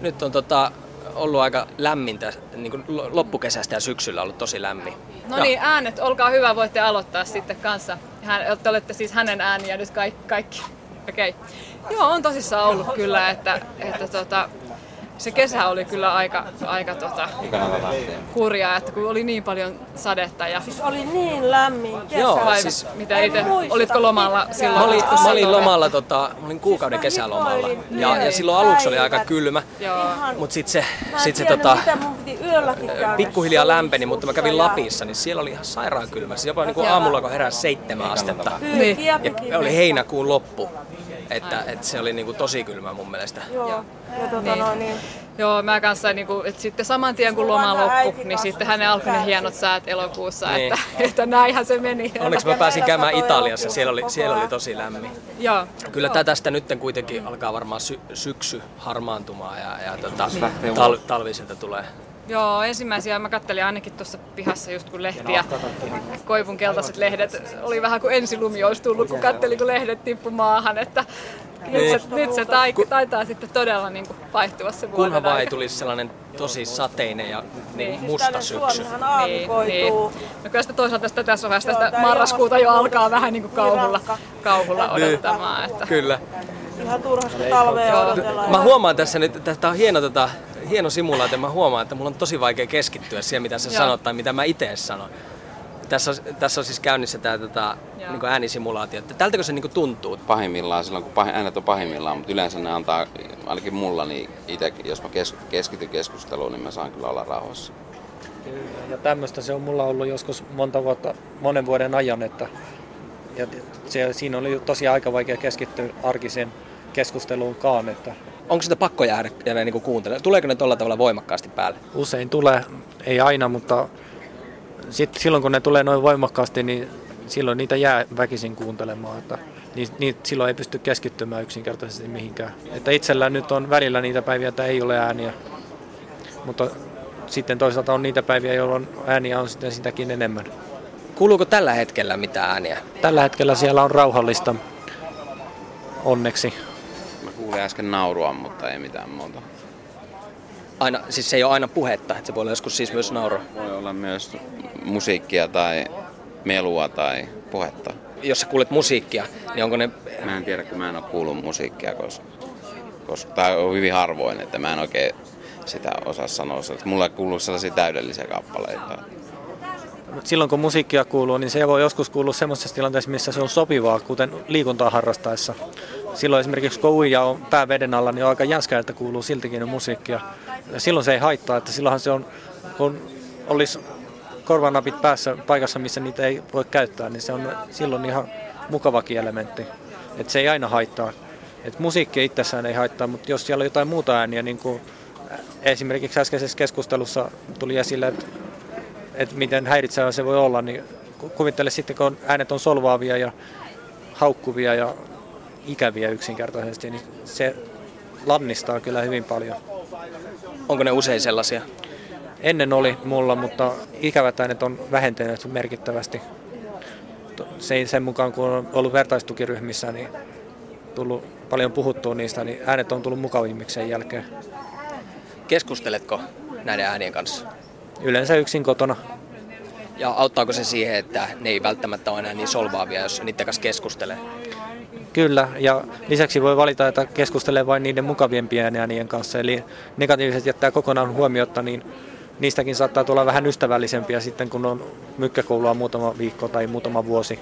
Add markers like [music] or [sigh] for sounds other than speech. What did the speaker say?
nyt on tota, ollut aika lämmintä, niin kuin loppukesästä ja syksyllä ollut tosi lämmin. No niin, äänet, olkaa hyvä, voitte aloittaa sitten kanssa. Hän, te olette siis hänen ääniä nyt kaikki. kaikki. Okei. Okay. Joo, on tosissaan ollut kyllä, että, että tota, se kesä oli kyllä aika, aika tota, kurjaa, että kun oli niin paljon sadetta. Ja... Siis oli niin lämmin kesä. Joo, Vai siis, mitä itse, olitko lomalla silloin? Mä olin, mä olin lomalla, tota, mä olin kuukauden kesälomalla. Ja, ja silloin aluksi oli aika kylmä, mutta sitten se, sit se tota, pikkuhiljaa lämpeni, mutta mä kävin Lapissa, niin siellä oli ihan sairaan kylmä. Siis jopa niin kuin aamulla, kun heräsi seitsemän astetta. Niin. Ja oli heinäkuun loppu. Että, että se oli niinku tosi kylmä mun mielestä. Joo. Ja tota niin. no, niin. Joo, mä kanssa, niin kuin, että sitten saman tien kun loma loppui, niin sitten hänen alkoi ne hienot säät elokuussa, niin. että, [laughs] että näinhän se meni. Onneksi mä pääsin käymään Italiassa, siellä oli, siellä oli tosi lämmin. Joo. Kyllä Joo. tästä nyt kuitenkin alkaa varmaan sy- syksy harmaantumaan ja, ja tota, tal- talviselta tulee. Joo, ensimmäisiä. Mä kattelin ainakin tuossa pihassa just kun lehtiä, koivun keltaiset lehdet, oli vähän kuin ensilumi olisi tullut, kun kattelin kun lehdet tippu maahan, että nyt se, nyt se tai, taitaa sitten todella niin kuin vaihtua se Kunhan vaan ei tulisi sellainen tosi sateinen ja niin. niin. musta syksy. Niin, niin. No kyllä sitä toisaalta tästä tässä vaiheessa tästä marraskuuta jo alkaa vähän niin kuin kauhulla, kauhulla niin. odottamaan. Että. Kyllä. Ihan turhasta talvea odotellaan. Mä huomaan tässä nyt, että tämä on hieno tota, hieno simulaatio. Mä huomaan, että mulla on tosi vaikea keskittyä siihen, mitä sä Joo. sanot tai mitä mä itse sanon. Tässä on, tässä on siis käynnissä tämä tota, niin äänisimulaatio. Tältäkö se niin tuntuu? Pahimmillaan, silloin kun pahin, äänet on pahimmillaan, mutta yleensä ne antaa, ainakin mulla, niin itse, jos mä kes, keskityn keskusteluun, niin mä saan kyllä olla rauhassa. Kyllä, ja tämmöistä se on mulla ollut joskus monta vuotta, monen vuoden ajan, että ja se, siinä oli tosi aika vaikea keskittyä arkiseen keskusteluunkaan, että onko sitä pakko jäädä, jäädä niin kuuntelemaan? Tuleeko ne tuolla tavalla voimakkaasti päälle? Usein tulee, ei aina, mutta sit silloin kun ne tulee noin voimakkaasti, niin silloin niitä jää väkisin kuuntelemaan. Että niin, niin silloin ei pysty keskittymään yksinkertaisesti mihinkään. Että itsellä nyt on välillä niitä päiviä, että ei ole ääniä. Mutta sitten toisaalta on niitä päiviä, jolloin ääniä on sitten sitäkin enemmän. Kuuluuko tällä hetkellä mitään ääniä? Tällä hetkellä siellä on rauhallista, onneksi kuulin äsken naurua, mutta ei mitään muuta. Aina, siis se ei ole aina puhetta, että se voi olla joskus siis myös naurua. Voi olla myös musiikkia tai melua tai puhetta. Jos sä kuulet musiikkia, niin onko ne... Mä en tiedä, kun mä en ole kuullut musiikkia, koska, koska tämä on hyvin harvoin, että mä en oikein sitä osaa sanoa. Mulla ei kuulu sellaisia täydellisiä kappaleita. Silloin kun musiikkia kuuluu, niin se voi joskus kuulua semmoisessa tilanteessa, missä se on sopivaa, kuten liikuntaa harrastaessa silloin esimerkiksi kun uija on pää veden alla, niin on aika jänskää, että kuuluu siltikin musiikkia. Ja silloin se ei haittaa, että silloinhan se on, kun olisi korvanapit päässä paikassa, missä niitä ei voi käyttää, niin se on silloin ihan mukavakin elementti. Että se ei aina haittaa. Et musiikki itsessään ei haittaa, mutta jos siellä on jotain muuta ääniä, niin kuin esimerkiksi äskeisessä keskustelussa tuli esille, että, että miten häiritsevää se voi olla, niin kuvittele sitten, kun äänet on solvaavia ja haukkuvia ja ikäviä yksinkertaisesti, niin se lannistaa kyllä hyvin paljon. Onko ne usein sellaisia? Ennen oli mulla, mutta ikävät äänet on vähentyneet merkittävästi. Se, sen mukaan, kun on ollut vertaistukiryhmissä, niin tullut paljon puhuttua niistä, niin äänet on tullut mukavimmiksi sen jälkeen. Keskusteletko näiden äänien kanssa? Yleensä yksin kotona. Ja auttaako se siihen, että ne ei välttämättä ole enää niin solvaavia, jos niiden kanssa keskustelee? Kyllä, ja lisäksi voi valita, että keskustelee vain niiden mukaviempien äänien kanssa, eli negatiiviset jättää kokonaan huomiota, niin niistäkin saattaa tulla vähän ystävällisempiä sitten, kun on mykkäkoulua muutama viikko tai muutama vuosi.